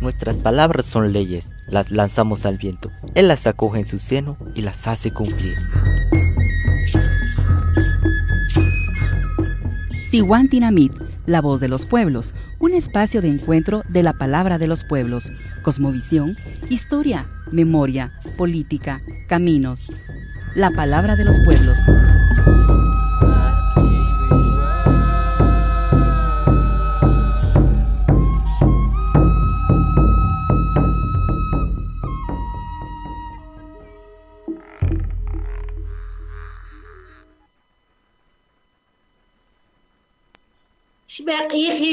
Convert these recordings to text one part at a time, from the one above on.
Nuestras palabras son leyes, las lanzamos al viento. Él las acoge en su seno y las hace cumplir. Siwantinamit, la voz de los pueblos, un espacio de encuentro de la palabra de los pueblos, cosmovisión, historia, memoria, política, caminos. La palabra de los pueblos.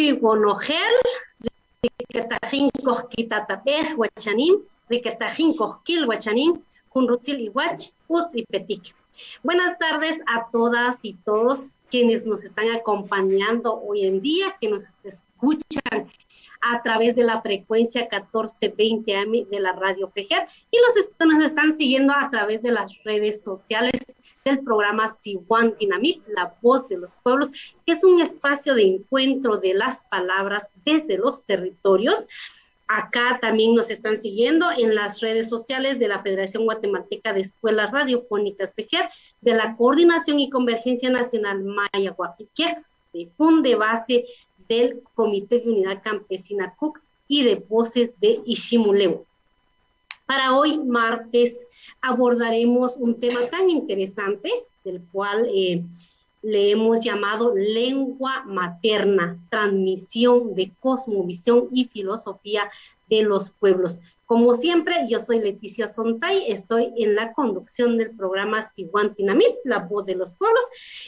Shbeqiji gonojel, riketajin kohkitatapej huachanim, riketajin kohkil huachanim, kunrutzil iguach, utz y petik. Buenas tardes a todas y todos quienes nos están acompañando hoy en día, que nos escuchan a través de la frecuencia 1420 AM de la radio Fejer y los nos están siguiendo a través de las redes sociales del programa Siwan Dinamit, la voz de los pueblos, que es un espacio de encuentro de las palabras desde los territorios. Acá también nos están siguiendo en las redes sociales de la Federación Guatemalteca de Escuelas Radiofónicas PEGER, de la Coordinación y Convergencia Nacional Maya Guapique, de Funde Base del Comité de Unidad Campesina CUC y de Voces de Ishimuleu. Para hoy, martes, abordaremos un tema tan interesante, del cual eh, le hemos llamado lengua materna, transmisión de cosmovisión y filosofía de los pueblos. Como siempre, yo soy Leticia Sontay, estoy en la conducción del programa Siguantinamit, la voz de los pueblos,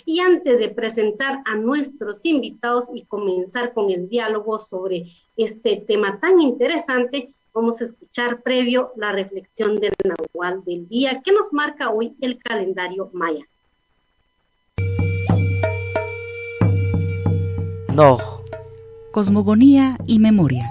y antes de presentar a nuestros invitados y comenzar con el diálogo sobre este tema tan interesante, vamos a escuchar previo la reflexión del Nahual del día que nos marca hoy el calendario maya. No. Cosmogonía y memoria.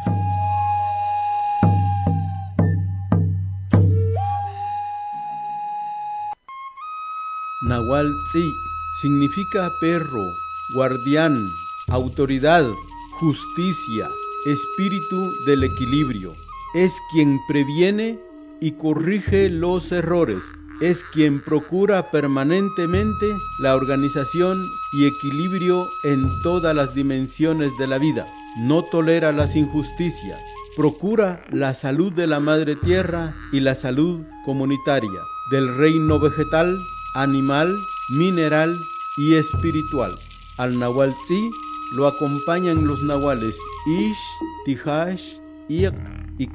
Nahual Tzi significa perro, guardián, autoridad, justicia, espíritu del equilibrio. Es quien previene y corrige los errores, es quien procura permanentemente la organización y equilibrio en todas las dimensiones de la vida, no tolera las injusticias, procura la salud de la madre tierra y la salud comunitaria, del reino vegetal, animal, mineral y espiritual. Al Nahualtzi lo acompañan los nahuales Ish, Tijash y y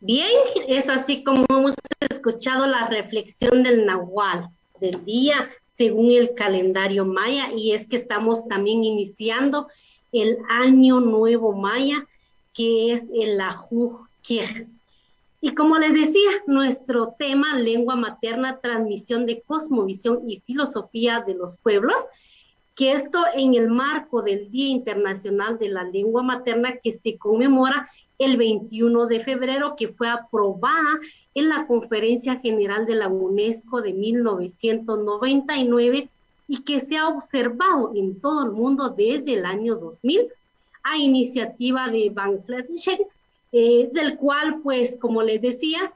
Bien, es así como hemos escuchado la reflexión del Nahual del día según el calendario maya y es que estamos también iniciando el año nuevo maya que es el Ajuj Y como les decía, nuestro tema, lengua materna, transmisión de cosmovisión y filosofía de los pueblos, que esto en el marco del Día Internacional de la Lengua Materna que se conmemora el 21 de febrero, que fue aprobada en la Conferencia General de la UNESCO de 1999 y que se ha observado en todo el mundo desde el año 2000 a iniciativa de Bangladesh, eh, del cual, pues, como les decía,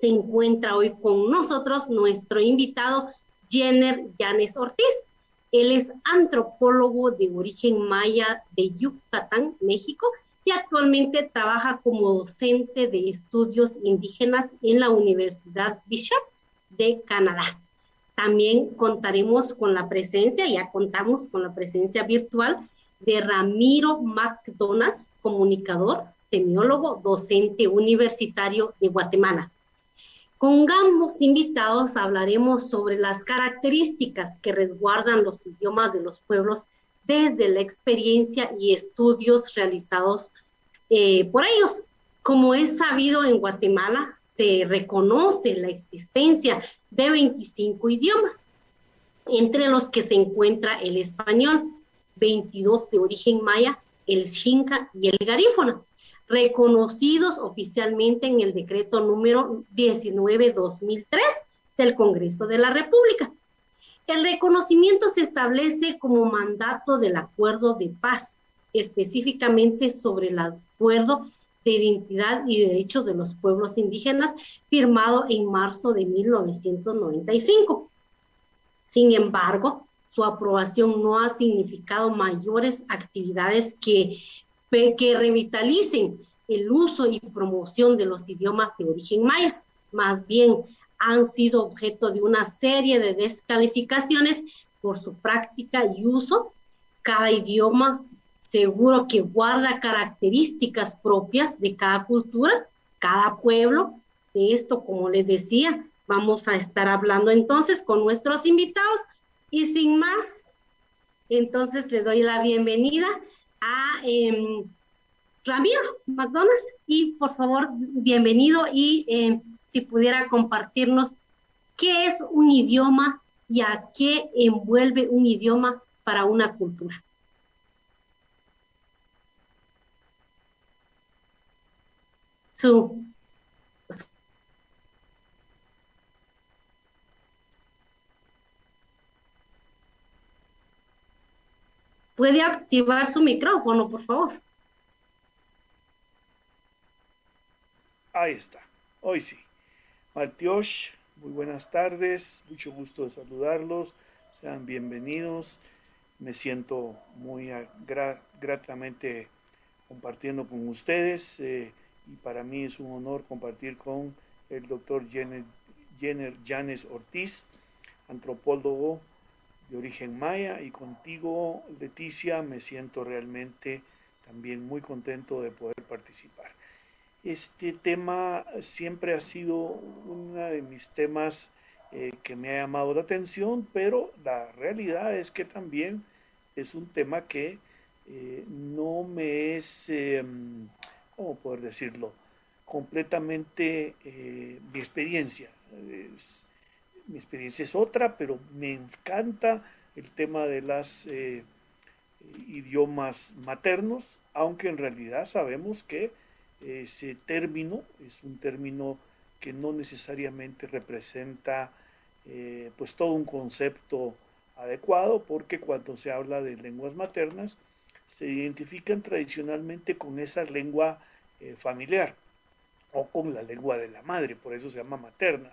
se encuentra hoy con nosotros nuestro invitado, Jenner Yanes Ortiz. Él es antropólogo de origen maya de Yucatán, México, y actualmente trabaja como docente de estudios indígenas en la Universidad Bishop de Canadá. También contaremos con la presencia, ya contamos con la presencia virtual de Ramiro McDonald, comunicador, semiólogo, docente universitario de Guatemala. Con ambos invitados hablaremos sobre las características que resguardan los idiomas de los pueblos desde la experiencia y estudios realizados eh, por ellos. Como es sabido en Guatemala, se reconoce la existencia de 25 idiomas, entre los que se encuentra el español, 22 de origen maya, el xinca y el garífono. Reconocidos oficialmente en el decreto número 19-2003 del Congreso de la República. El reconocimiento se establece como mandato del acuerdo de paz, específicamente sobre el acuerdo de identidad y derechos de los pueblos indígenas firmado en marzo de 1995. Sin embargo, su aprobación no ha significado mayores actividades que, que revitalicen el uso y promoción de los idiomas de origen maya. Más bien, han sido objeto de una serie de descalificaciones por su práctica y uso. Cada idioma seguro que guarda características propias de cada cultura, cada pueblo. De esto, como les decía, vamos a estar hablando entonces con nuestros invitados. Y sin más, entonces le doy la bienvenida a em, Ramiro McDonald's y por favor, bienvenido y em, si pudiera compartirnos qué es un idioma y a qué envuelve un idioma para una cultura. Su, ¿Puede activar su micrófono, por favor? Ahí está, hoy sí. Matiosh, muy buenas tardes, mucho gusto de saludarlos, sean bienvenidos. Me siento muy gratamente compartiendo con ustedes eh, y para mí es un honor compartir con el doctor Jenner, Jenner Janes Ortiz, antropólogo de origen maya y contigo, Leticia, me siento realmente también muy contento de poder participar. Este tema siempre ha sido uno de mis temas eh, que me ha llamado la atención, pero la realidad es que también es un tema que eh, no me es, em, ¿cómo poder decirlo? Completamente eh, mi experiencia. Mi experiencia es otra, pero me encanta el tema de los idiomas maternos, aunque en realidad sabemos que ese término es un término que no necesariamente representa eh, pues todo un concepto adecuado porque cuando se habla de lenguas maternas se identifican tradicionalmente con esa lengua eh, familiar o con la lengua de la madre, por eso se llama materna,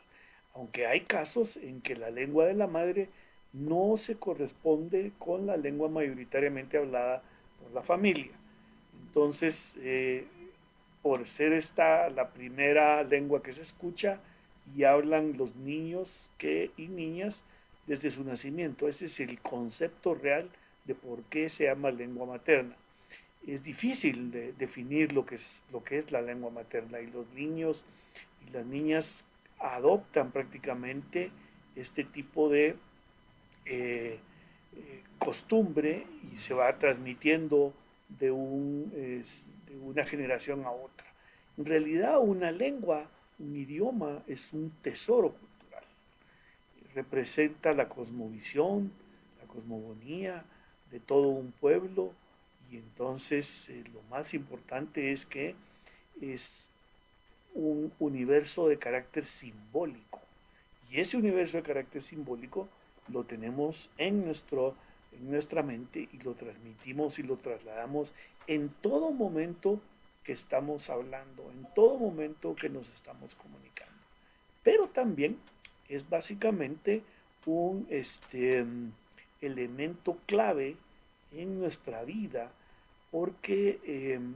aunque hay casos en que la lengua de la madre no se corresponde con la lengua mayoritariamente hablada por la familia. Entonces, eh, por ser esta la primera lengua que se escucha y hablan los niños que, y niñas desde su nacimiento. Ese es el concepto real de por qué se llama lengua materna. Es difícil de definir lo que es, lo que es la lengua materna y los niños y las niñas adoptan prácticamente este tipo de eh, eh, costumbre y se va transmitiendo de, un, de una generación a otra. En realidad una lengua, un idioma es un tesoro cultural. Representa la cosmovisión, la cosmogonía de todo un pueblo y entonces eh, lo más importante es que es un universo de carácter simbólico. Y ese universo de carácter simbólico lo tenemos en, nuestro, en nuestra mente y lo transmitimos y lo trasladamos en todo momento que estamos hablando, en todo momento que nos estamos comunicando. Pero también es básicamente un este, elemento clave en nuestra vida porque em,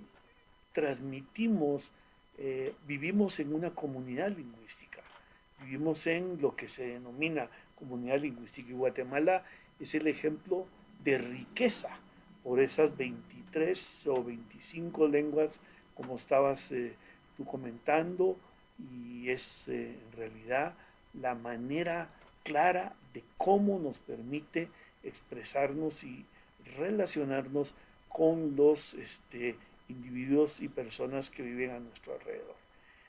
transmitimos, eh, vivimos en una comunidad lingüística, vivimos en lo que se denomina comunidad lingüística. Y Guatemala es el ejemplo de riqueza por esas 23 o 25 lenguas como estabas eh, tú comentando, y es eh, en realidad la manera clara de cómo nos permite expresarnos y relacionarnos con los este, individuos y personas que viven a nuestro alrededor.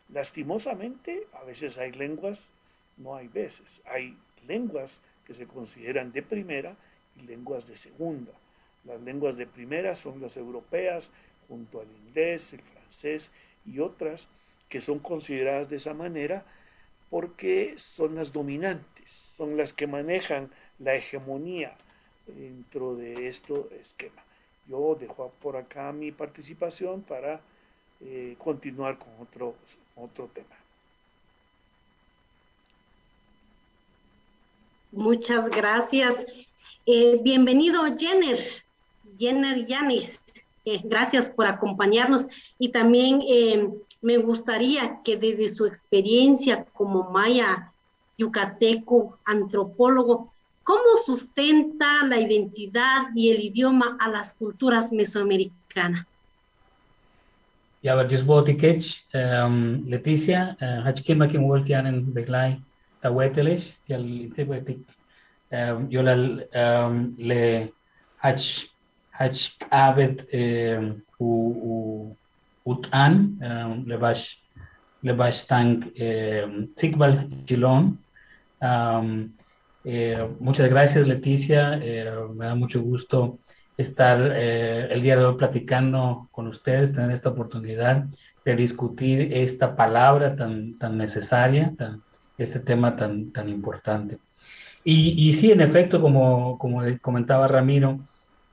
Lastimosamente, a veces hay lenguas, no hay veces, hay lenguas que se consideran de primera y lenguas de segunda. Las lenguas de primera son las europeas, junto al inglés, el francés, y otras que son consideradas de esa manera porque son las dominantes, son las que manejan la hegemonía dentro de este esquema. Yo dejo por acá mi participación para eh, continuar con otro, otro tema. Muchas gracias. Eh, bienvenido, Jenner, Jenner Yanis. Eh, gracias por acompañarnos y también me gustaría que desde su experiencia como maya yucateco, antropólogo, ¿cómo sustenta la identidad y el idioma a las culturas mesoamericanas? Ya, ver, um, Leticia, Hachkimakin Wolkianen Beglai, Taweteles, yo le Hach hach abet u utan le bash le bash tank tikbal chilón muchas gracias Leticia. Eh, me da mucho gusto estar eh, el día de hoy platicando con ustedes tener esta oportunidad de discutir esta palabra tan tan necesaria este tema tan tan importante. Y, y sí en efecto como como comentaba Ramiro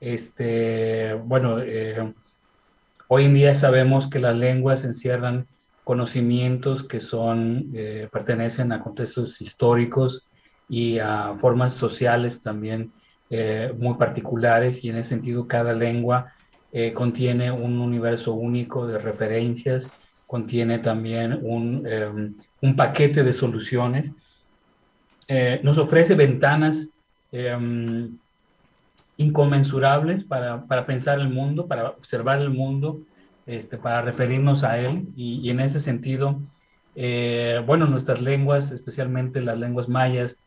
este, bueno, eh, hoy en día sabemos que las lenguas encierran conocimientos que son, eh, pertenecen a contextos históricos y a formas sociales también eh, muy particulares y en ese sentido cada lengua contiene un universo único de referencias, contiene también un, un paquete de soluciones, nos ofrece ventanas inconmensurables para, para, pensar el mundo, para observar el mundo, este, para referirnos a él. Y, en ese sentido, eh, bueno, nuestras lenguas, especialmente las lenguas mayas,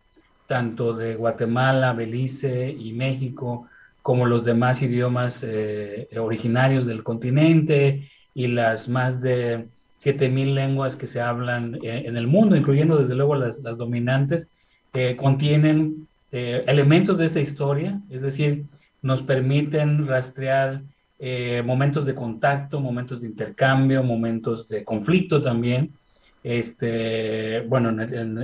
tanto de Guatemala, Belice y México, como los demás idiomas eh, originarios del continente y las más de 7.000 lenguas que se hablan eh, en el mundo, incluyendo desde luego las, dominantes, contienen eh, elementos de esta historia, es decir, nos permiten rastrear eh, momentos de contacto, momentos de intercambio, momentos de conflicto también. Este, bueno, en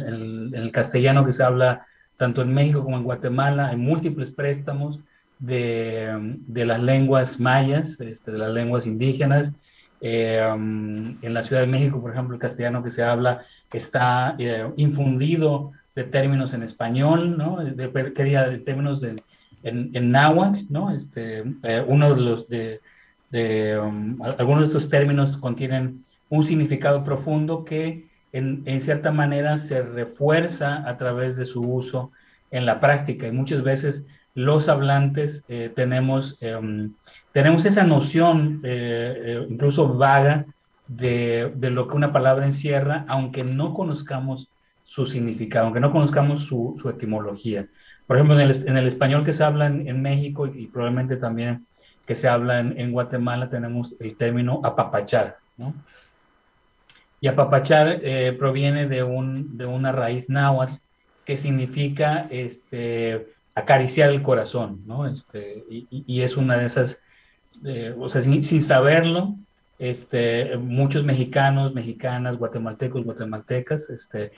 el, castellano que se habla tanto en México como en Guatemala, hay múltiples préstamos de, las lenguas mayas, este, de las lenguas indígenas. Eh, um, en la Ciudad de México, por ejemplo, el castellano que se habla está infundido de términos en español, ¿no? De, de términos de, en, en náhuatl, ¿no? Este, eh, um, algunos de estos términos contienen un significado profundo que en, en, cierta manera se refuerza a través de su uso en la práctica y muchas veces los hablantes eh, tenemos, em, tenemos esa noción eh, incluso vaga de, de, lo que una palabra encierra, aunque no conozcamos su significado, aunque no conozcamos su, su etimología. Por ejemplo, en el, en el, español que se habla en, México y, probablemente también que se habla en, en, Guatemala tenemos el término apapachar, ¿no? Y apapachar eh, proviene de, un, de una raíz náhuatl que significa este, acariciar el corazón, ¿no? Este, y, es una de esas, eh, o sea, sin, sin, saberlo, este, muchos mexicanos, mexicanas, guatemaltecos, guatemaltecas, este,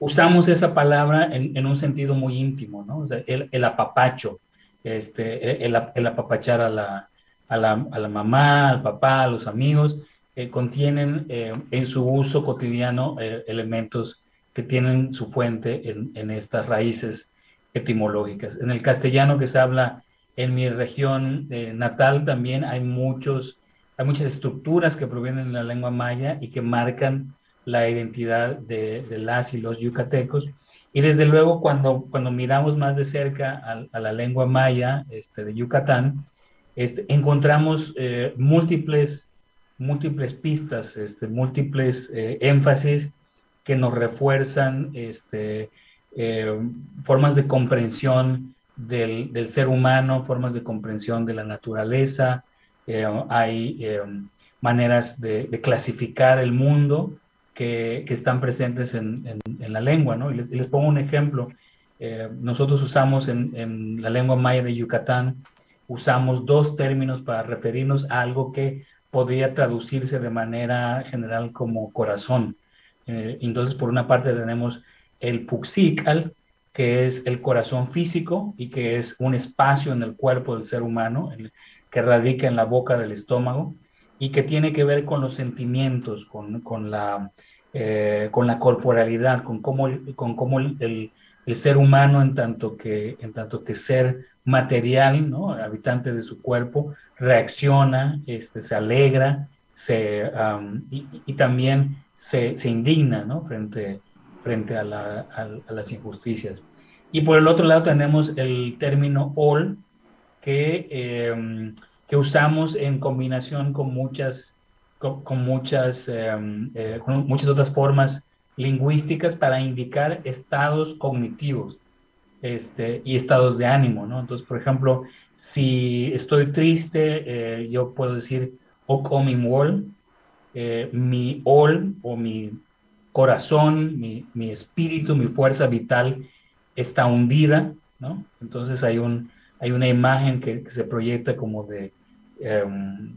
usamos esa palabra en, un sentido muy íntimo, ¿no? Sea, el, apapacho, este, el, apapachar a la, a, la, mamá, al papá, a los amigos, eh, contienen eh, en su uso cotidiano eh, elementos que tienen su fuente en, en, estas raíces etimológicas. En el castellano que se habla en mi región natal también hay muchos, hay muchas estructuras que provienen de la lengua maya y que marcan la identidad de, las y los yucatecos. Y desde luego cuando, cuando miramos más de cerca a, la lengua maya este, de Yucatán, este, encontramos eh, múltiples, múltiples pistas, este, múltiples eh, énfasis que nos refuerzan este, eh, formas de comprensión del, ser humano, formas de comprensión de la naturaleza, hay maneras de, clasificar el mundo que, están presentes en, la lengua, ¿no? Y les, pongo un ejemplo. Eh, nosotros usamos en, en, la lengua maya de Yucatán, usamos dos términos para referirnos a algo que podría traducirse de manera general como corazón. Eh, entonces, por una parte tenemos el puxikal, que es el corazón físico y que es un espacio en el cuerpo del ser humano que radica en la boca del estómago y que tiene que ver con los sentimientos, con, con la, eh, con la corporalidad, con cómo, con cómo el, ser humano en tanto que, en tanto que ser material, ¿no? habitante de su cuerpo, reacciona, este, se alegra se, y, y, también se, se indigna ¿no? frente, frente a, la, a, las injusticias. Y por el otro lado tenemos el término all, que, em, que usamos en combinación con muchas, con, muchas, em, eh, con muchas otras formas lingüísticas para indicar estados cognitivos este, y estados de ánimo, ¿no? Entonces, por ejemplo, si estoy triste, eh, yo puedo decir wall, eh, mi all o mi corazón, mi, mi, espíritu, mi fuerza vital está hundida, ¿no? Entonces hay, un, hay una imagen que, se proyecta como de, em,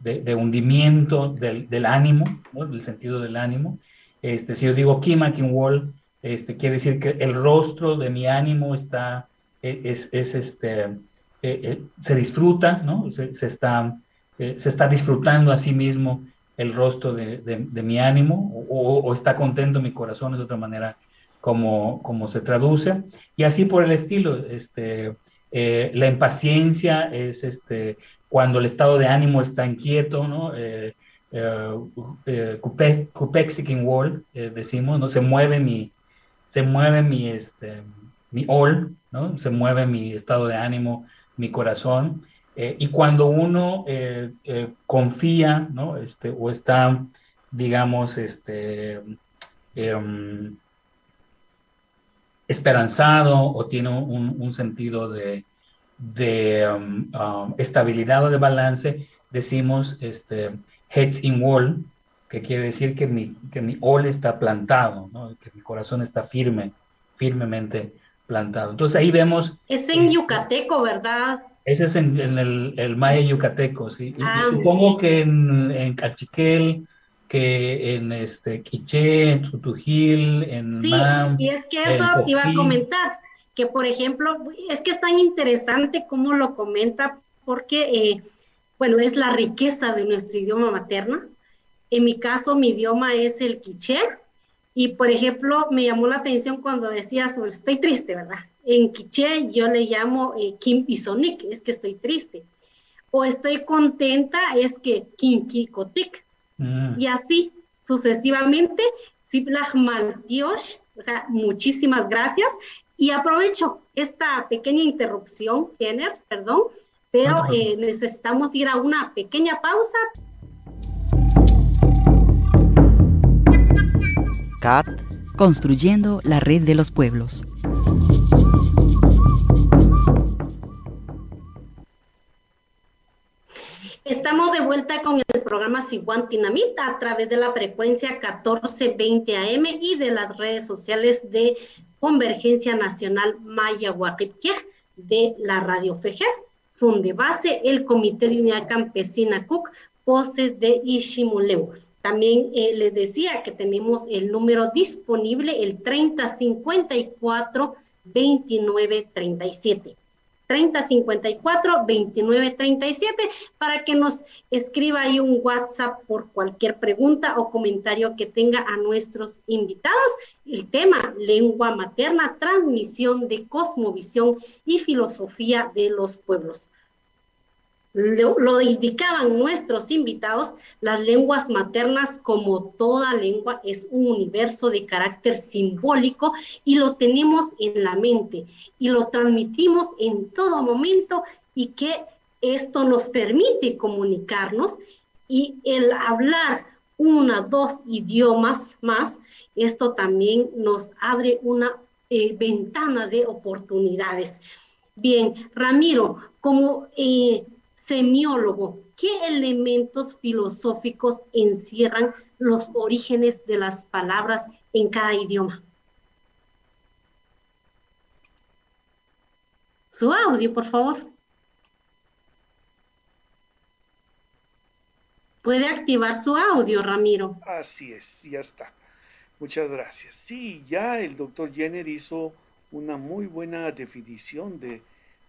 de, hundimiento del, del, ánimo, ¿no? Del sentido del ánimo. Este, si yo digo Kimakin Wall, este, quiere decir que el rostro de mi ánimo está, e, es, es este, e, e, se disfruta, ¿no? Se, está, se está disfrutando a sí mismo el rostro de, de, mi ánimo o, está contento mi corazón, es de otra manera como, se traduce. Y así por el estilo, este, eh, la impaciencia es este, cuando el estado de ánimo está inquieto, ¿no? Eh, eh, eh wall, decimos, ¿no? Se mueve mi, se mueve mi, este, mi all, ¿no? Se mueve mi estado de ánimo, mi corazón. Eh, y cuando uno eh, eh, confía, ¿no? Este, o está, digamos, este, em, esperanzado o tiene un, sentido de, de um, estabilidad o de balance, decimos este, heads in wall, que quiere decir que mi, que mi all está plantado, ¿no? que mi corazón está firme, firmemente plantado. Entonces ahí vemos... Es en yucateco, ¿verdad? Ese es en, el, el, maya yucateco, sí. Ah, supongo que en, en, Cachiquel, que en este Quiché, en Tutujil, en Sí, y es que eso te iba a comentar, que por ejemplo, es que es tan interesante cómo lo comenta, porque, eh, bueno, es la riqueza de nuestro idioma materno. En mi caso, mi idioma es el quiché, y por ejemplo, me llamó la atención cuando decías, estoy triste, ¿verdad? En quiché yo le llamo eh, Kim Pisonik, es que estoy triste. O estoy contenta, es que Kim Kikotik. Mm. Y así sucesivamente, Siblach Maltiosh, o sea, muchísimas gracias. Y aprovecho esta pequeña interrupción, Jenner, perdón, pero eh, necesitamos ir a una pequeña pausa. CAT. Construyendo la red de los pueblos. Estamos de vuelta con el programa Siguan Tinamita a través de la frecuencia 1420 AM y de las redes sociales de Convergencia Nacional Maya de la Radio FEGER, Funde Base, el Comité de Unidad Campesina CUC, Voces de Ishimuleu. También eh, les decía que tenemos el número disponible, el 3054 2937. 3054 2937 para que nos escriba ahí un WhatsApp por cualquier pregunta o comentario que tenga a nuestros invitados. El tema, lengua materna, transmisión de cosmovisión y filosofía de los pueblos lo, indicaban nuestros invitados, las lenguas maternas, como toda lengua, es un universo de carácter simbólico y lo tenemos en la mente y lo transmitimos en todo momento y que esto nos permite comunicarnos y el hablar una, dos idiomas más, esto también nos abre una eh, ventana de oportunidades. Bien, Ramiro, como eh, semiólogo, ¿qué elementos filosóficos encierran los orígenes de las palabras en cada idioma? Su audio, por favor. puede activar su audio, Ramiro. Así es, ya está. Muchas gracias. Sí, ya el doctor Jenner hizo una muy buena definición de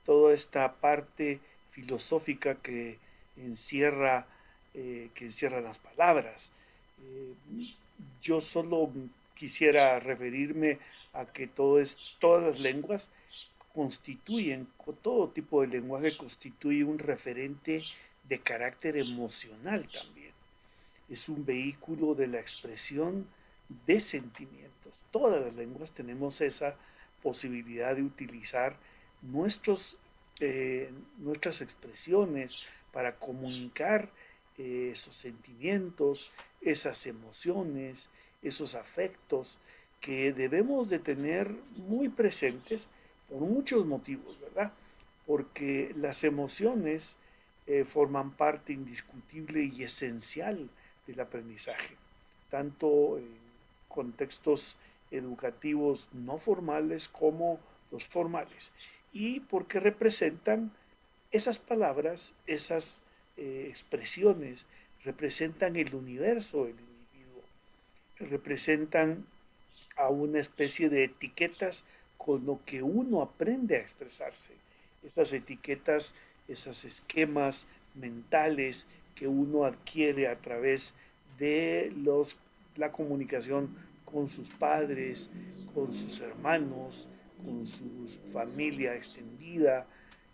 toda esta parte filosófica que encierra, eh, que encierra las palabras. Eh, yo solo quisiera referirme a que todo todas las lenguas constituyen, todo tipo de lenguaje constituye un referente de carácter emocional también. Es un vehículo de la expresión de sentimientos. Todas las lenguas tenemos esa posibilidad de utilizar nuestros, eh, nuestras expresiones para comunicar eh, esos sentimientos, esas emociones, esos afectos que debemos de tener muy presentes por muchos motivos, ¿verdad? Porque las emociones eh, forman parte indiscutible y esencial del aprendizaje, tanto en contextos educativos no formales como los formales, y porque representan esas palabras, esas eh, expresiones, representan el universo del individuo, representan a una especie de etiquetas con lo que uno aprende a expresarse. Esas etiquetas, esos esquemas mentales que uno adquiere a través de los, la comunicación con sus padres, con sus hermanos, con su familia extendida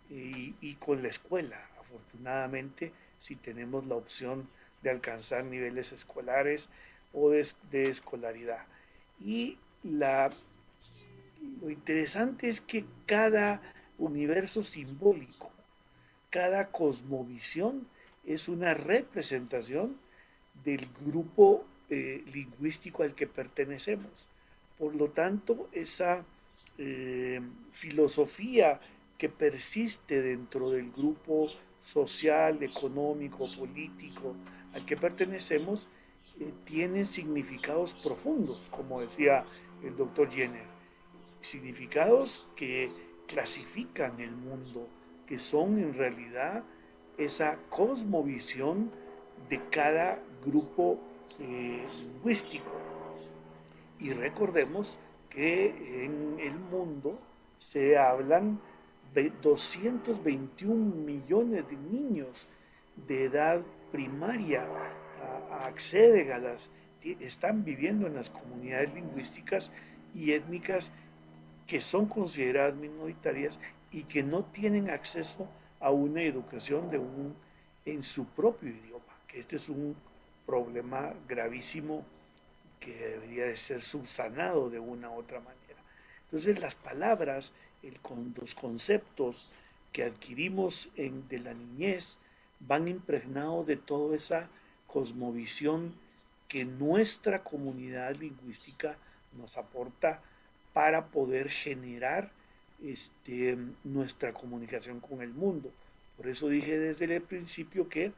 y, y con la escuela. Afortunadamente, si tenemos la opción de alcanzar niveles escolares o de, de escolaridad. Y la, lo interesante es que cada universo simbólico, cada cosmovisión es una representación del grupo eh, lingüístico al que pertenecemos. Por lo tanto, esa eh, filosofía que persiste dentro del grupo social, económico, político al que pertenecemos, eh, tiene significados profundos, como decía el doctor Jenner. Significados que clasifican el mundo, que son en realidad esa cosmovisión de cada grupo eh, lingüístico. Y recordemos que en el mundo se hablan de 221 millones de niños de edad primaria acceden a las, están viviendo en las comunidades lingüísticas y étnicas que son consideradas minoritarias y que no tienen acceso a una educación de un, en su propio idioma, que este es un problema gravísimo que debería de ser subsanado de una u otra manera. Entonces las palabras, el, los conceptos que adquirimos en, de la niñez van impregnados de toda esa cosmovisión que nuestra comunidad lingüística nos aporta para poder generar este, nuestra comunicación con el mundo. Por eso dije desde el principio que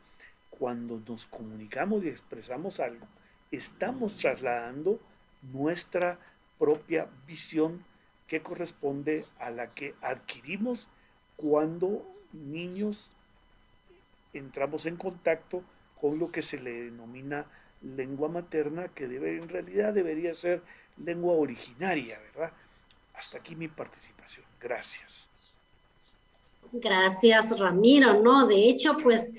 cuando nos comunicamos y expresamos algo, estamos trasladando nuestra propia visión que corresponde a la que adquirimos cuando niños entramos en contacto con lo que se le denomina lengua materna, que debe, en realidad debería ser lengua originaria, ¿verdad? Hasta aquí mi participación. Gracias. Gracias, Ramiro. No, de hecho, pues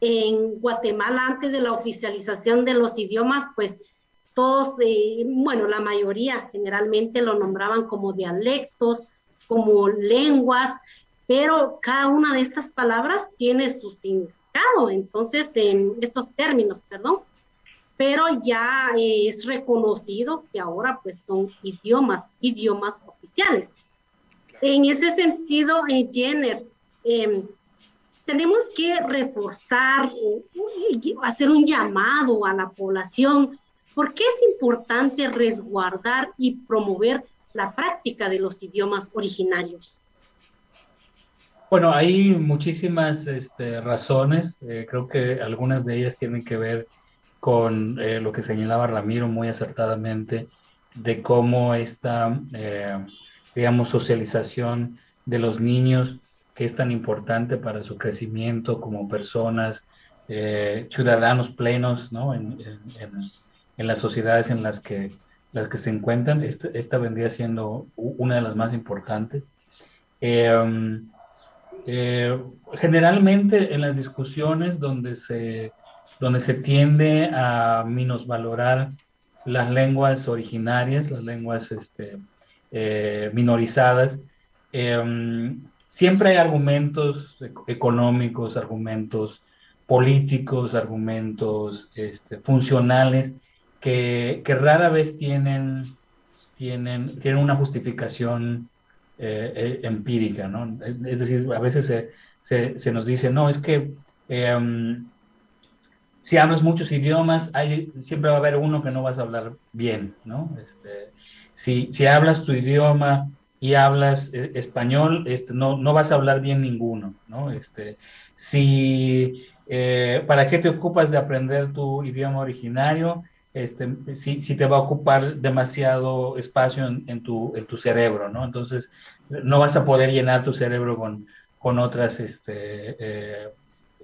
en Guatemala, antes de la oficialización de los idiomas, pues todos, eh, bueno, la mayoría generalmente lo nombraban como dialectos, como lenguas, pero cada una de estas palabras tiene su significado, entonces, en estos términos, perdón, pero ya eh, es reconocido que ahora pues son idiomas, idiomas oficiales. En ese sentido, eh, Jenner, em, tenemos que reforzar, hacer un llamado a la población. ¿Por qué es importante resguardar y promover la práctica de los idiomas originarios? Bueno, hay muchísimas este, razones. Eh, creo que algunas de ellas tienen que ver con eh, lo que señalaba Ramiro muy acertadamente de cómo esta, eh, digamos, socialización de los niños que es tan importante para su crecimiento como personas, eh, ciudadanos plenos ¿no? en, las sociedades en las que, las que se encuentran. Este, esta, vendría siendo una de las más importantes. Em, eh, generalmente en las discusiones donde se, donde se tiende a minusvalorar las lenguas originarias, las lenguas este, eh, minorizadas, em, siempre hay argumentos económicos, argumentos políticos, argumentos este, funcionales que, rara vez tienen, tienen, tienen una justificación eh, eh, empírica, ¿no? Es decir, a veces se, se, nos dice, no, es que em, si hablas muchos idiomas, hay, siempre va a haber uno que no vas a hablar bien, ¿no? Este, si, si hablas tu idioma y hablas eh, español, este, no, no vas a hablar bien ninguno, ¿no? Este, si, ¿Para qué te ocupas de aprender tu idioma originario? Este, si, si, te va a ocupar demasiado espacio en, tu, en tu cerebro, ¿no? Entonces, no vas a poder llenar tu cerebro con, con otras, este, eh,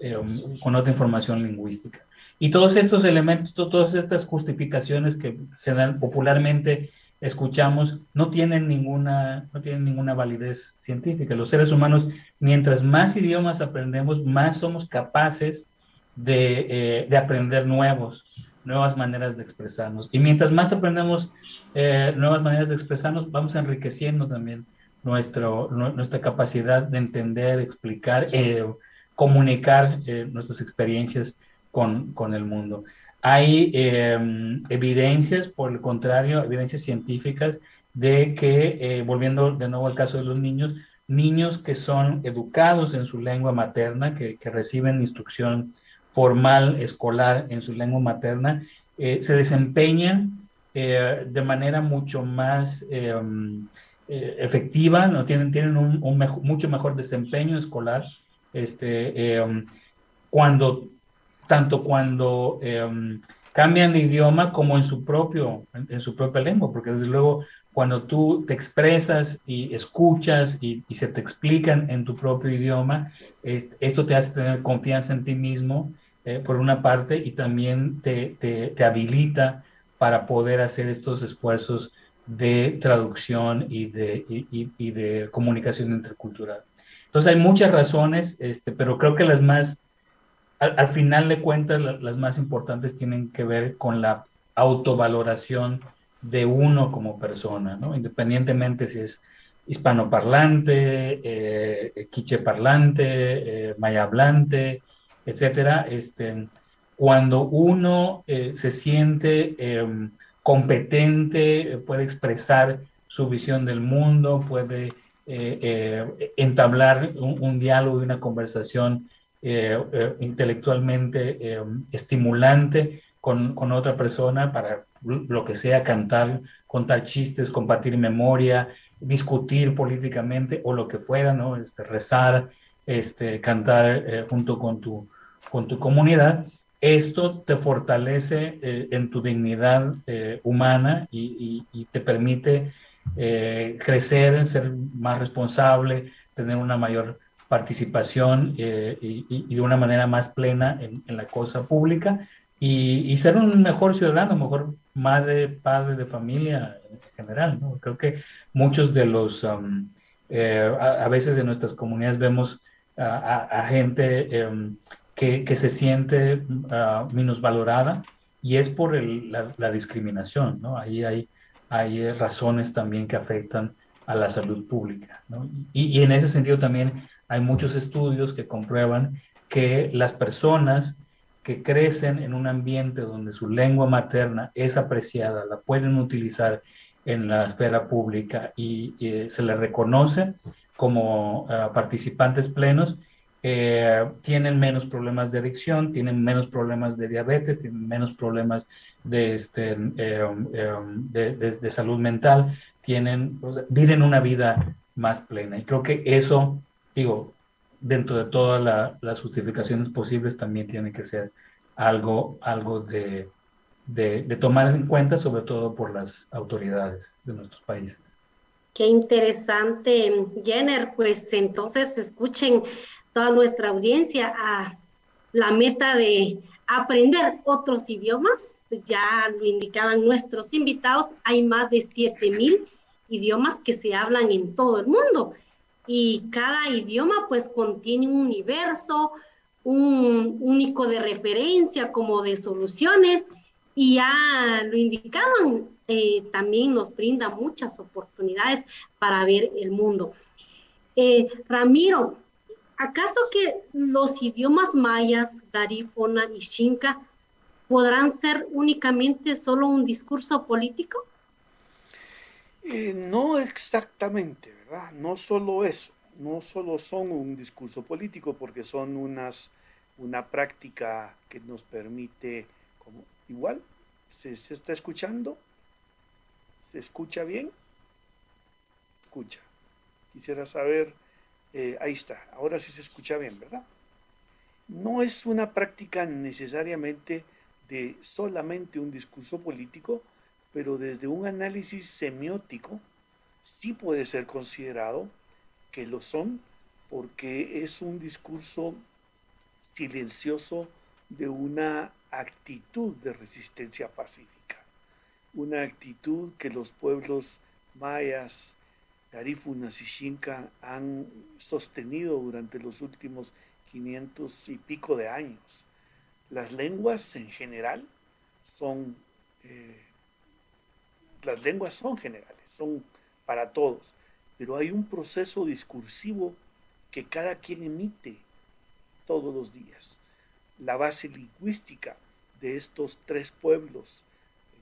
eh, um, con otra información lingüística. Y todos estos elementos, todas estas justificaciones que general, popularmente escuchamos no tienen ninguna, no tienen ninguna validez científica. Los seres humanos, mientras más idiomas aprendemos, más somos capaces de, eh, de aprender nuevos nuevas maneras de expresarnos. Y mientras más aprendemos eh, nuevas maneras de expresarnos, vamos enriqueciendo también nuestro, nuestra capacidad de entender, explicar, eh, comunicar nuestras experiencias con, con, el mundo. Hay em, evidencias, por el contrario, evidencias científicas de que, volviendo de nuevo al caso de los niños, niños que son educados en su lengua materna, que, que reciben instrucción formal escolar en su lengua materna, eh, se desempeñan eh, de manera mucho más em, eh, efectiva, ¿no? tienen, tienen un, mucho mejor desempeño escolar, este, em, cuando, tanto cuando em, cambian de idioma como en su, propio, en, su propia lengua, porque desde luego cuando tú te expresas y escuchas y, se te explican en tu propio idioma, esto te hace tener confianza en ti mismo eh, por una parte, y también te, te, habilita para poder hacer estos esfuerzos de traducción y de, y de comunicación intercultural. Entonces hay muchas razones, este, pero creo que las más, al, final de cuentas, las más importantes tienen que ver con la autovaloración de uno como persona, ¿no? independientemente si es hispanoparlante, eh, quiche parlante, eh, maya hablante, etcétera, este, cuando uno eh, se siente em, competente, puede expresar su visión del mundo, puede eh, eh, entablar un, diálogo y una conversación intelectualmente em, estimulante con, otra persona para lo que sea, cantar, contar chistes, compartir memoria, discutir políticamente o lo que fuera, ¿no? Este, rezar, este, cantar junto con tu, con tu comunidad, esto te fortalece eh, en tu dignidad eh, humana y, te permite eh, crecer, ser más responsable, tener una mayor participación y, de una manera más plena en, la cosa pública y, ser un mejor ciudadano, mejor madre, padre de familia en general. Creo que muchos de los, um, a, veces en nuestras comunidades vemos a, gente em, que, se siente uh, minusvalorada y es por la, discriminación, ¿no? Ahí hay, hay razones también que afectan a la salud pública, ¿no? Y, y, en ese sentido también hay muchos estudios que comprueban que las personas que crecen en un ambiente donde su lengua materna es apreciada, la pueden utilizar en la esfera pública y, se les reconoce como uh, participantes plenos, eh, tienen menos problemas de adicción, tienen menos problemas de diabetes, tienen menos problemas de, este, eh, eh, de, salud mental, tienen, viven una vida más plena. Y creo que eso, digo, dentro de todas las justificaciones posibles, también tiene que ser algo, algo de, de tomar en cuenta, sobre todo por las autoridades de nuestros países. Qué interesante, Jenner. Pues entonces escuchen toda nuestra audiencia a la meta de aprender otros idiomas, pues ya lo indicaban nuestros invitados, hay más de 7000 idiomas que se hablan en todo el mundo y cada idioma pues contiene un universo, un único de referencia como de soluciones y ya lo indicaban, eh, también nos brinda muchas oportunidades para ver el mundo. Eh, Ramiro, ¿acaso que los idiomas mayas, garífona y xinca podrán ser únicamente solo un discurso político? Eh, no exactamente, No solo eso, no solo son un discurso político, porque son unas, una práctica que nos permite, como, igual, ¿se, se está escuchando? ¿Se escucha bien? Escucha. Quisiera saber, eh, ahí está, ahora sí se escucha bien, ¿verdad? No es una práctica necesariamente de solamente un discurso político, pero desde un análisis semiótico sí puede ser considerado que lo son porque es un discurso silencioso de una actitud de resistencia pacífica, una actitud que los pueblos mayas, garífunas y xinca han sostenido durante los últimos 500 y pico de años. Las lenguas en general son eh, las lenguas son generales, son para todos, pero hay un proceso discursivo que cada quien emite todos los días. La base lingüística de estos tres pueblos,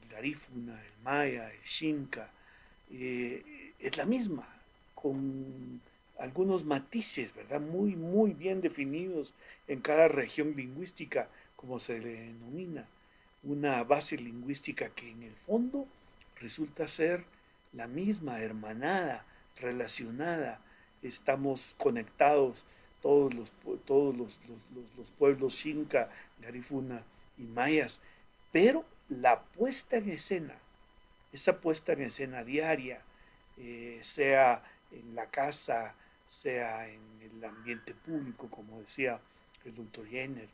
el garífuna, el maya, el xinca, eh, es la misma, con algunos matices, ¿verdad? Muy, muy bien definidos en cada región lingüística, como se le denomina. Una base lingüística que en el fondo resulta ser la misma, hermanada, relacionada. Estamos conectados todos los, todos los, pueblos Xinca, Garifuna y Mayas, pero la puesta en escena, esa puesta en escena diaria, eh, sea en la casa, sea en el ambiente público, como decía el doctor Jenner,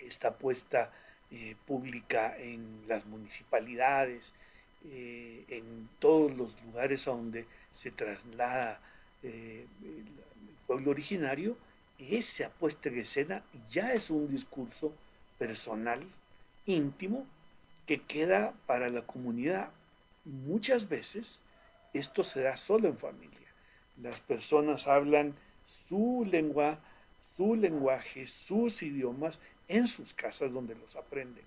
esta puesta eh, pública en las municipalidades, eh, en todos los lugares a donde se traslada eh, el, pueblo originario, esa puesta en escena ya es un discurso personal, íntimo, que queda para la comunidad. Muchas veces esto se da solo en familia. Las personas hablan su lengua, su lenguaje, sus idiomas en sus casas donde los aprenden.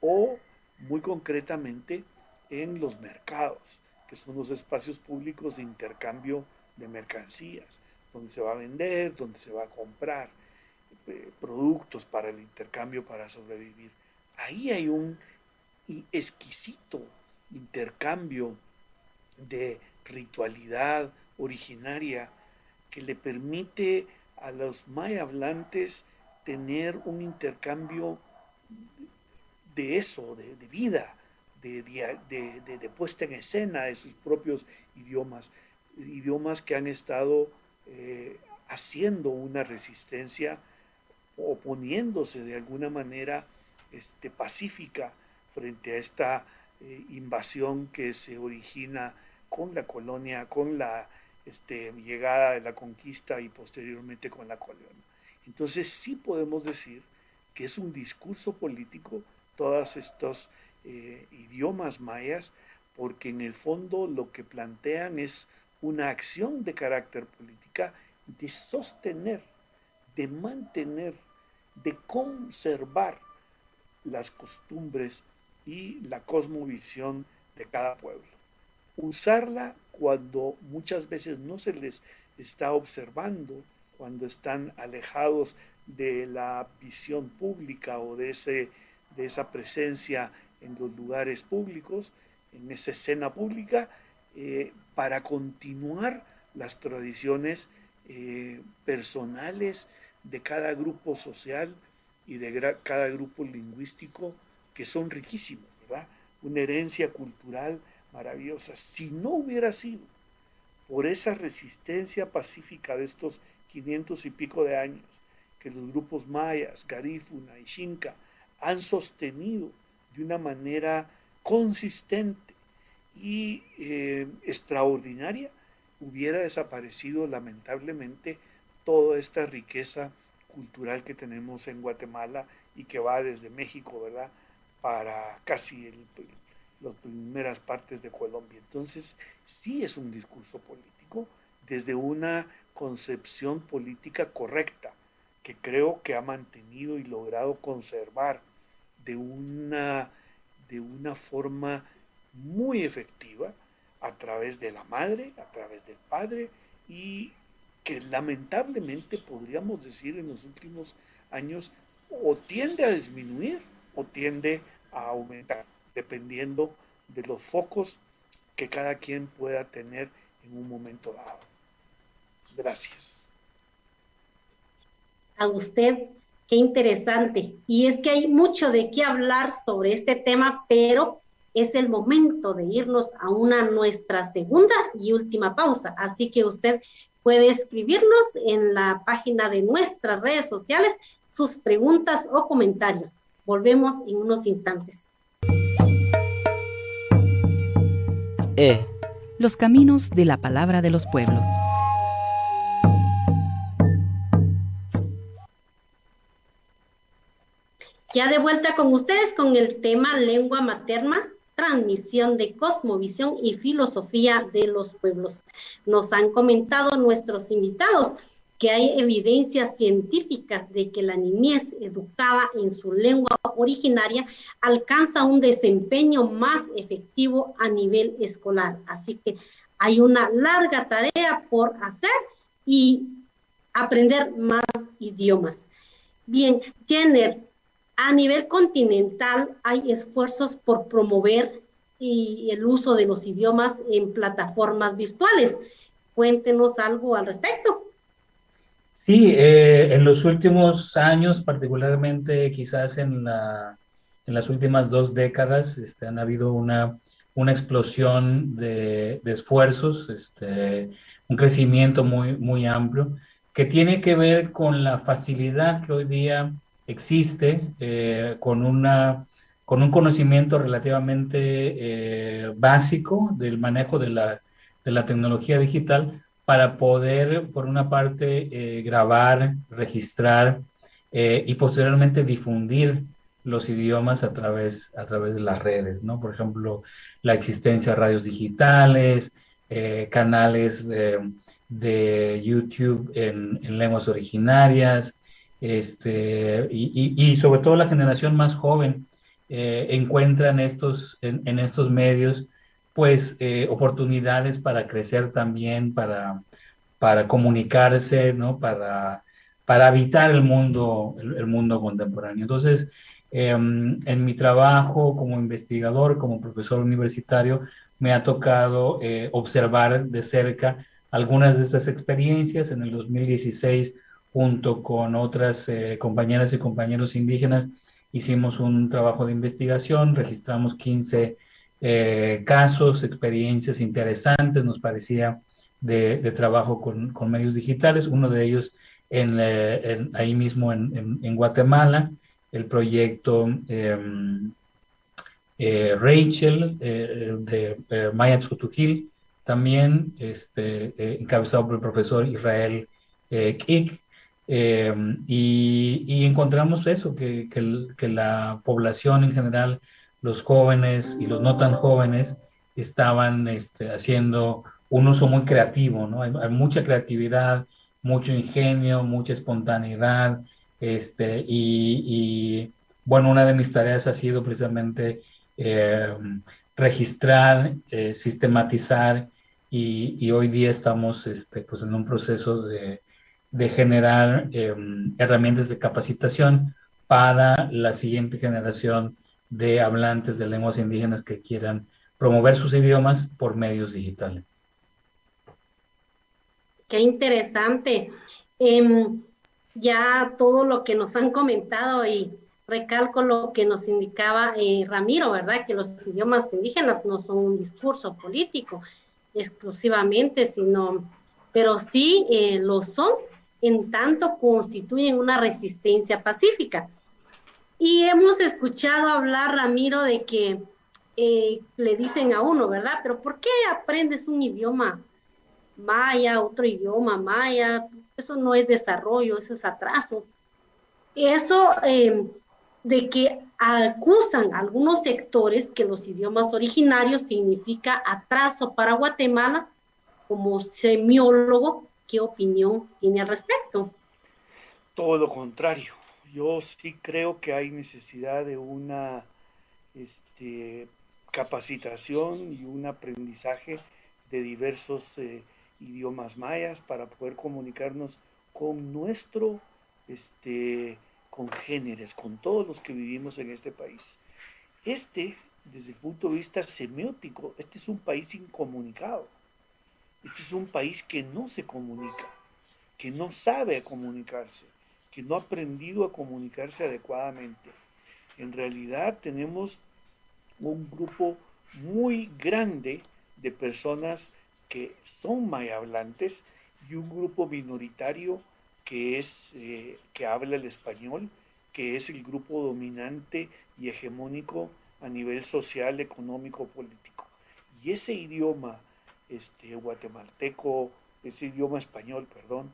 O, muy concretamente, en los mercados, que son los espacios públicos de intercambio de mercancías, donde se va a vender, donde se va a comprar eh, productos para el intercambio para sobrevivir. Ahí hay un exquisito intercambio de ritualidad originaria que le permite a los maya hablantes tener un intercambio de eso, de, de vida, de, puesta en escena de sus propios idiomas, idiomas que han estado eh, haciendo una resistencia, oponiéndose de alguna manera este, pacífica frente a esta eh, invasión que se origina con la colonia, con la este, llegada de la conquista y posteriormente con la colonia. Entonces sí podemos decir que es un discurso político todas estas eh, idiomas mayas, porque en el fondo lo que plantean es una acción de carácter política de sostener, de mantener, de conservar las costumbres y la cosmovisión de cada pueblo. Usarla cuando muchas veces no se les está observando, cuando están alejados de la visión pública o de, ese, de esa presencia en los lugares públicos, en esa escena pública, eh, para continuar las tradiciones eh, personales de cada grupo social y de cada grupo lingüístico que son riquísimos, ¿verdad? Una herencia cultural maravillosa. Si no hubiera sido por esa resistencia pacífica de estos 500 y pico de años que los grupos mayas, Garifuna y Xinca han sostenido de una manera consistente y eh, extraordinaria, hubiera desaparecido lamentablemente toda esta riqueza cultural que tenemos en Guatemala y que va desde México, ¿verdad? Para casi las primeras partes de Colombia. Entonces, sí es un discurso político desde una concepción política correcta, que creo que ha mantenido y logrado conservar de una, de una forma muy efectiva a través de la madre, a través del padre y que lamentablemente podríamos decir en los últimos años o tiende a disminuir o tiende a aumentar, dependiendo de los focos que cada quien pueda tener en un momento dado. Gracias. A usted, qué interesante. Y es que hay mucho de qué hablar sobre este tema, pero es el momento de irnos a una nuestra segunda y última pausa. Así que usted puede escribirnos en la página de nuestras redes sociales sus preguntas o comentarios. Volvemos en unos instantes. E. Los caminos de la palabra de los pueblos. Ya de vuelta con ustedes con el tema lengua materna, transmisión de cosmovisión y filosofía de los pueblos. Nos han comentado nuestros invitados que hay evidencias científicas de que la niñez educada en su lengua originaria alcanza un desempeño más efectivo a nivel escolar. Así que hay una larga tarea por hacer y aprender más idiomas. Bien, Jenner, a nivel continental hay esfuerzos por promover y el uso de los idiomas en plataformas virtuales. Cuéntenos algo al respecto. Sí, eh, en los últimos años, particularmente quizás en, la, en las últimas dos décadas, este, han habido una, explosión de, de esfuerzos, este, un crecimiento muy, muy amplio, que tiene que ver con la facilidad que hoy día existe eh, con, una, con un conocimiento relativamente eh, básico del manejo de la, de la, tecnología digital para poder, por una parte, eh, grabar, registrar y posteriormente difundir los idiomas a través, a través de las redes, ¿no? Por ejemplo, la existencia de radios digitales, canales de, YouTube en lenguas originarias, este, y, sobre todo la generación más joven eh, encuentra en estos, en, estos medios pues eh, oportunidades para crecer también, para, para comunicarse, ¿no? para, para habitar el mundo, el, mundo contemporáneo. Entonces, em, en mi trabajo como investigador, como profesor universitario, me ha tocado eh, observar de cerca algunas de estas experiencias. En el 2016 junto con otras eh, compañeras y compañeros indígenas, hicimos un trabajo de investigación, registramos 15 eh, casos, experiencias interesantes, nos parecía, de, trabajo con, medios digitales, uno de ellos en, ahí mismo en, Guatemala, el proyecto em, eh, Rachel de Maya Tzutujil, también este, encabezado por el profesor Israel Kik, eh, y, encontramos eso, que, que, la población en general, los jóvenes y los no tan jóvenes, estaban este, haciendo un uso muy creativo, ¿no? Hay, mucha creatividad, mucho ingenio, mucha espontaneidad, este, y, bueno, una de mis tareas ha sido precisamente eh, registrar, eh, sistematizar, y, y, hoy día estamos este, pues en un proceso de, de generar em, herramientas de capacitación para la siguiente generación de hablantes de lenguas indígenas que quieran promover sus idiomas por medios digitales. Qué interesante. Em, ya todo lo que nos han comentado y recalco lo que nos indicaba eh, Ramiro, ¿verdad? Que los idiomas indígenas no son un discurso político exclusivamente, sino, pero sí eh, lo son en tanto constituyen una resistencia pacífica. Y hemos escuchado hablar, Ramiro, de que eh, le dicen a uno, ¿verdad? Pero ¿por qué aprendes un idioma maya, otro idioma maya? Eso no es desarrollo, eso es atraso. Eso eh, de que acusan algunos sectores que los idiomas originarios significa atraso para Guatemala, como semiólogo, ¿qué opinión tiene al respecto? Todo lo contrario. Yo sí creo que hay necesidad de una este, capacitación y un aprendizaje de diversos eh, idiomas mayas para poder comunicarnos con nuestro este, congéneres, con todos los que vivimos en este país. Este, desde el punto de vista semiótico, este es un país incomunicado. Este es un país que no se comunica, que no sabe comunicarse, que no ha aprendido a comunicarse adecuadamente. En realidad tenemos un grupo muy grande de personas que son mayablantes y un grupo minoritario que, es, eh, que habla el español, que es el grupo dominante y hegemónico a nivel social, económico, político. Y ese idioma este, guatemalteco, ese idioma español, perdón,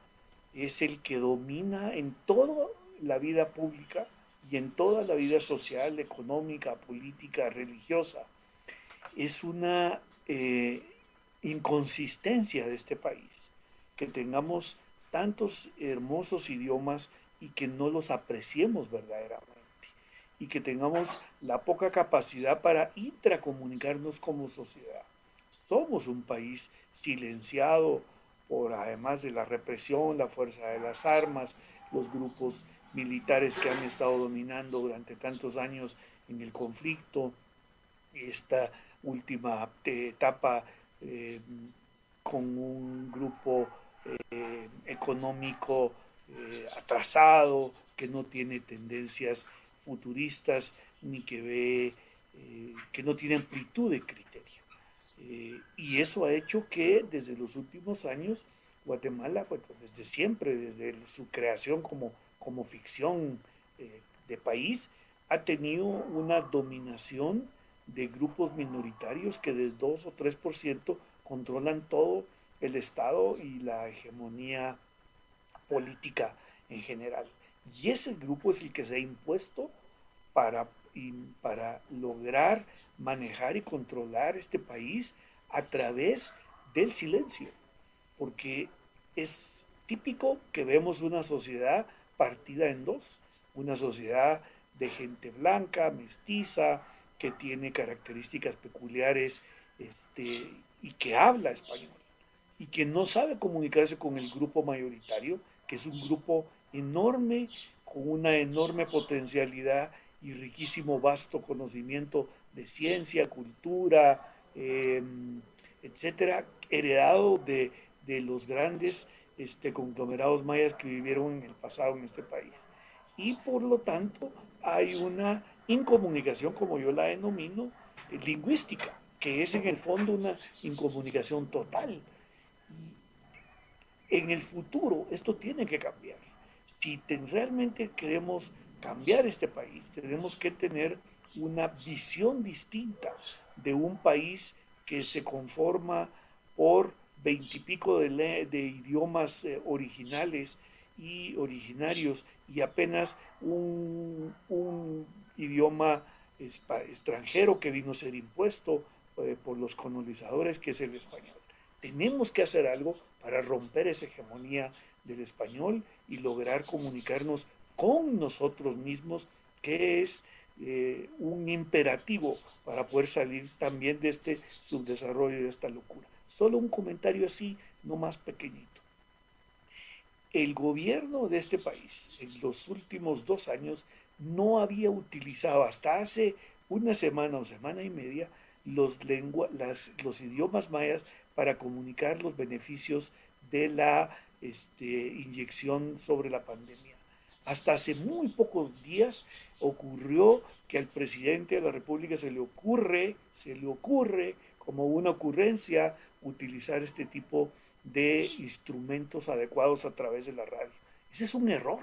es el que domina en toda la vida pública y en toda la vida social, económica, política, religiosa. Es una eh, inconsistencia de este país que tengamos tantos hermosos idiomas y que no los apreciemos verdaderamente y que tengamos la poca capacidad para intracomunicarnos como sociedad. Somos un país silenciado por además de la represión, la fuerza de las armas, los grupos militares que han estado dominando durante tantos años en el conflicto, esta última etapa eh, con un grupo eh, económico eh, atrasado, que no tiene tendencias futuristas, ni que ve, eh, que no tiene amplitud de criterio. y eso ha hecho que desde los últimos años Guatemala, desde siempre, desde su creación como, como ficción de país, ha tenido una dominación de grupos minoritarios que del 2 o 3% controlan todo el Estado y la hegemonía política en general. Y ese grupo es el que se ha impuesto para, para lograr manejar y controlar este país a través del silencio, porque es típico que vemos una sociedad partida en dos, una sociedad de gente blanca, mestiza, que tiene características peculiares este, y que habla español y que no sabe comunicarse con el grupo mayoritario, que es un grupo enorme, con una enorme potencialidad y riquísimo, vasto conocimiento de ciencia, cultura, em, etcétera, heredado de, los grandes este, conglomerados mayas que vivieron en el pasado en este país. Y por lo tanto hay una incomunicación, como yo la denomino, lingüística, que es en el fondo una incomunicación total en el futuro esto tiene que cambiar. Si realmente queremos cambiar este país, tenemos que tener una visión distinta de un país que se conforma por veintipico de, de idiomas eh, originales y originarios y apenas un, idioma extranjero que vino a ser impuesto eh, por los colonizadores, que es el español. Tenemos que hacer algo para romper esa hegemonía del español y lograr comunicarnos con nosotros mismos, que es eh, un imperativo para poder salir también de este subdesarrollo y de esta locura. Solo un comentario así, no más pequeñito. El gobierno de este país en los últimos dos años no había utilizado hasta hace una semana o semana y media los, los idiomas mayas para comunicar los beneficios de la este, inyección sobre la pandemia. Hasta hace muy pocos días ocurrió que al presidente de la República se le ocurre, se le ocurre como una ocurrencia utilizar este tipo de instrumentos adecuados a través de la radio. Ese es un error.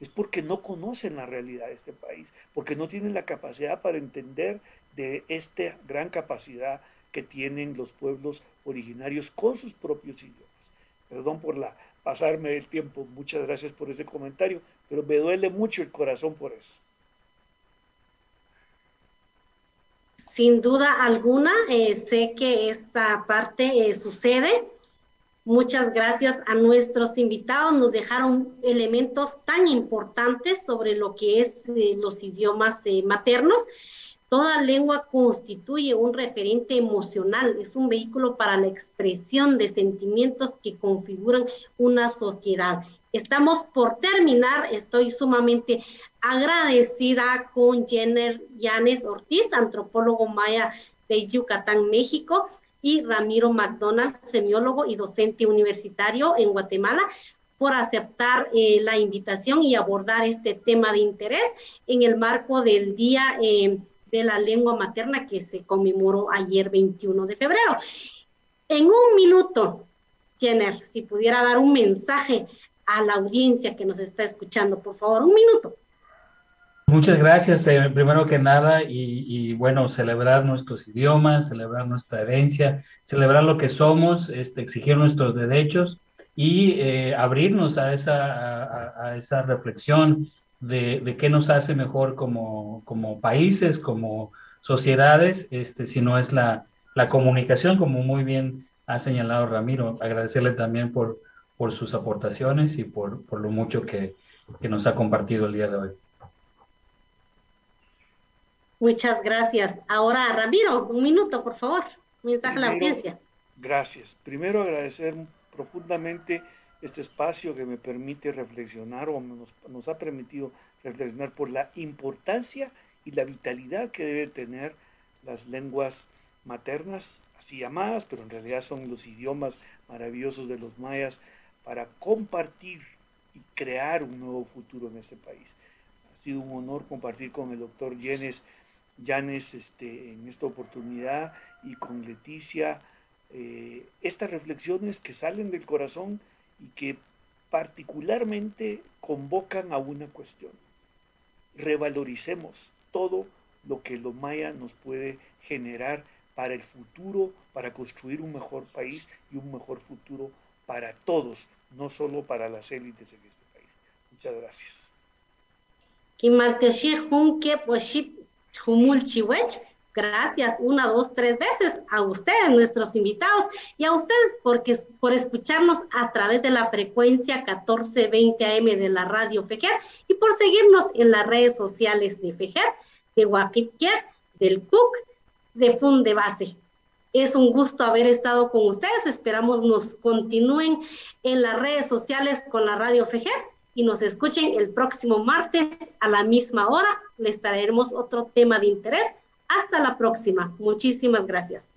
Es porque no conocen la realidad de este país, porque no tienen la capacidad para entender de esta gran capacidad que tienen los pueblos originarios con sus propios idiomas. Perdón por la pasarme el tiempo, muchas gracias por ese comentario, pero me duele mucho el corazón por eso. Sin duda alguna, eh, sé que esta parte eh, sucede. Muchas gracias a nuestros invitados. Nos dejaron elementos tan importantes sobre lo que es eh, los idiomas maternos. Toda lengua constituye un referente emocional, es un vehículo para la expresión de sentimientos que configuran una sociedad. Estamos por terminar, estoy sumamente agradecida con Jenner Yanes Ortiz, antropólogo maya de Yucatán, México, y Ramiro McDonald, semiólogo y docente universitario en Guatemala, por aceptar eh, la invitación y abordar este tema de interés en el marco del Día eh, de la Lengua Materna que se conmemoró ayer 21 de febrero. En un minuto, Jenner, si pudiera dar un mensaje a la audiencia que nos está escuchando, por favor, un minuto. Muchas gracias, eh, primero que nada, y, bueno, celebrar nuestros idiomas, celebrar nuestra herencia, celebrar lo que somos, este, exigir nuestros derechos y eh, abrirnos a esa, a, esa reflexión de, de, qué nos hace mejor como, como países, como sociedades, este, si no es la, la comunicación, como muy bien ha señalado Ramiro. Agradecerle también por, por sus aportaciones y por, por lo mucho que, que nos ha compartido el día de hoy. Muchas gracias. Ahora, Ramiro, un minuto, por favor. mensaje a la audiencia. Gracias. Primero agradecer profundamente este espacio que me permite reflexionar o nos, nos ha permitido reflexionar por la importancia y la vitalidad que debe tener las lenguas maternas, así llamadas, pero en realidad son los idiomas maravillosos de los mayas para compartir y crear un nuevo futuro en este país. Ha sido un honor compartir con el doctor Yenes Janes este, en esta oportunidad y con Leticia, eh, estas reflexiones que salen del corazón y que particularmente convocan a una cuestión. Revaloricemos todo lo que lo maya nos puede generar para el futuro, para construir un mejor país y un mejor futuro para todos, no solo para las élites en este país. Muchas gracias. Gracias una, dos, tres veces a ustedes, nuestros invitados, y a usted porque, por escucharnos a través de la frecuencia 1420 AM de la radio FEJER y por seguirnos en las redes sociales de FEJER, de Guapiquier, del CUC, de Funde Base. Es un gusto haber estado con ustedes. Esperamos nos continúen en las redes sociales con la radio FEJER y nos escuchen el próximo martes a la misma hora. Les traeremos otro tema de interés. Hasta la próxima. Muchísimas gracias.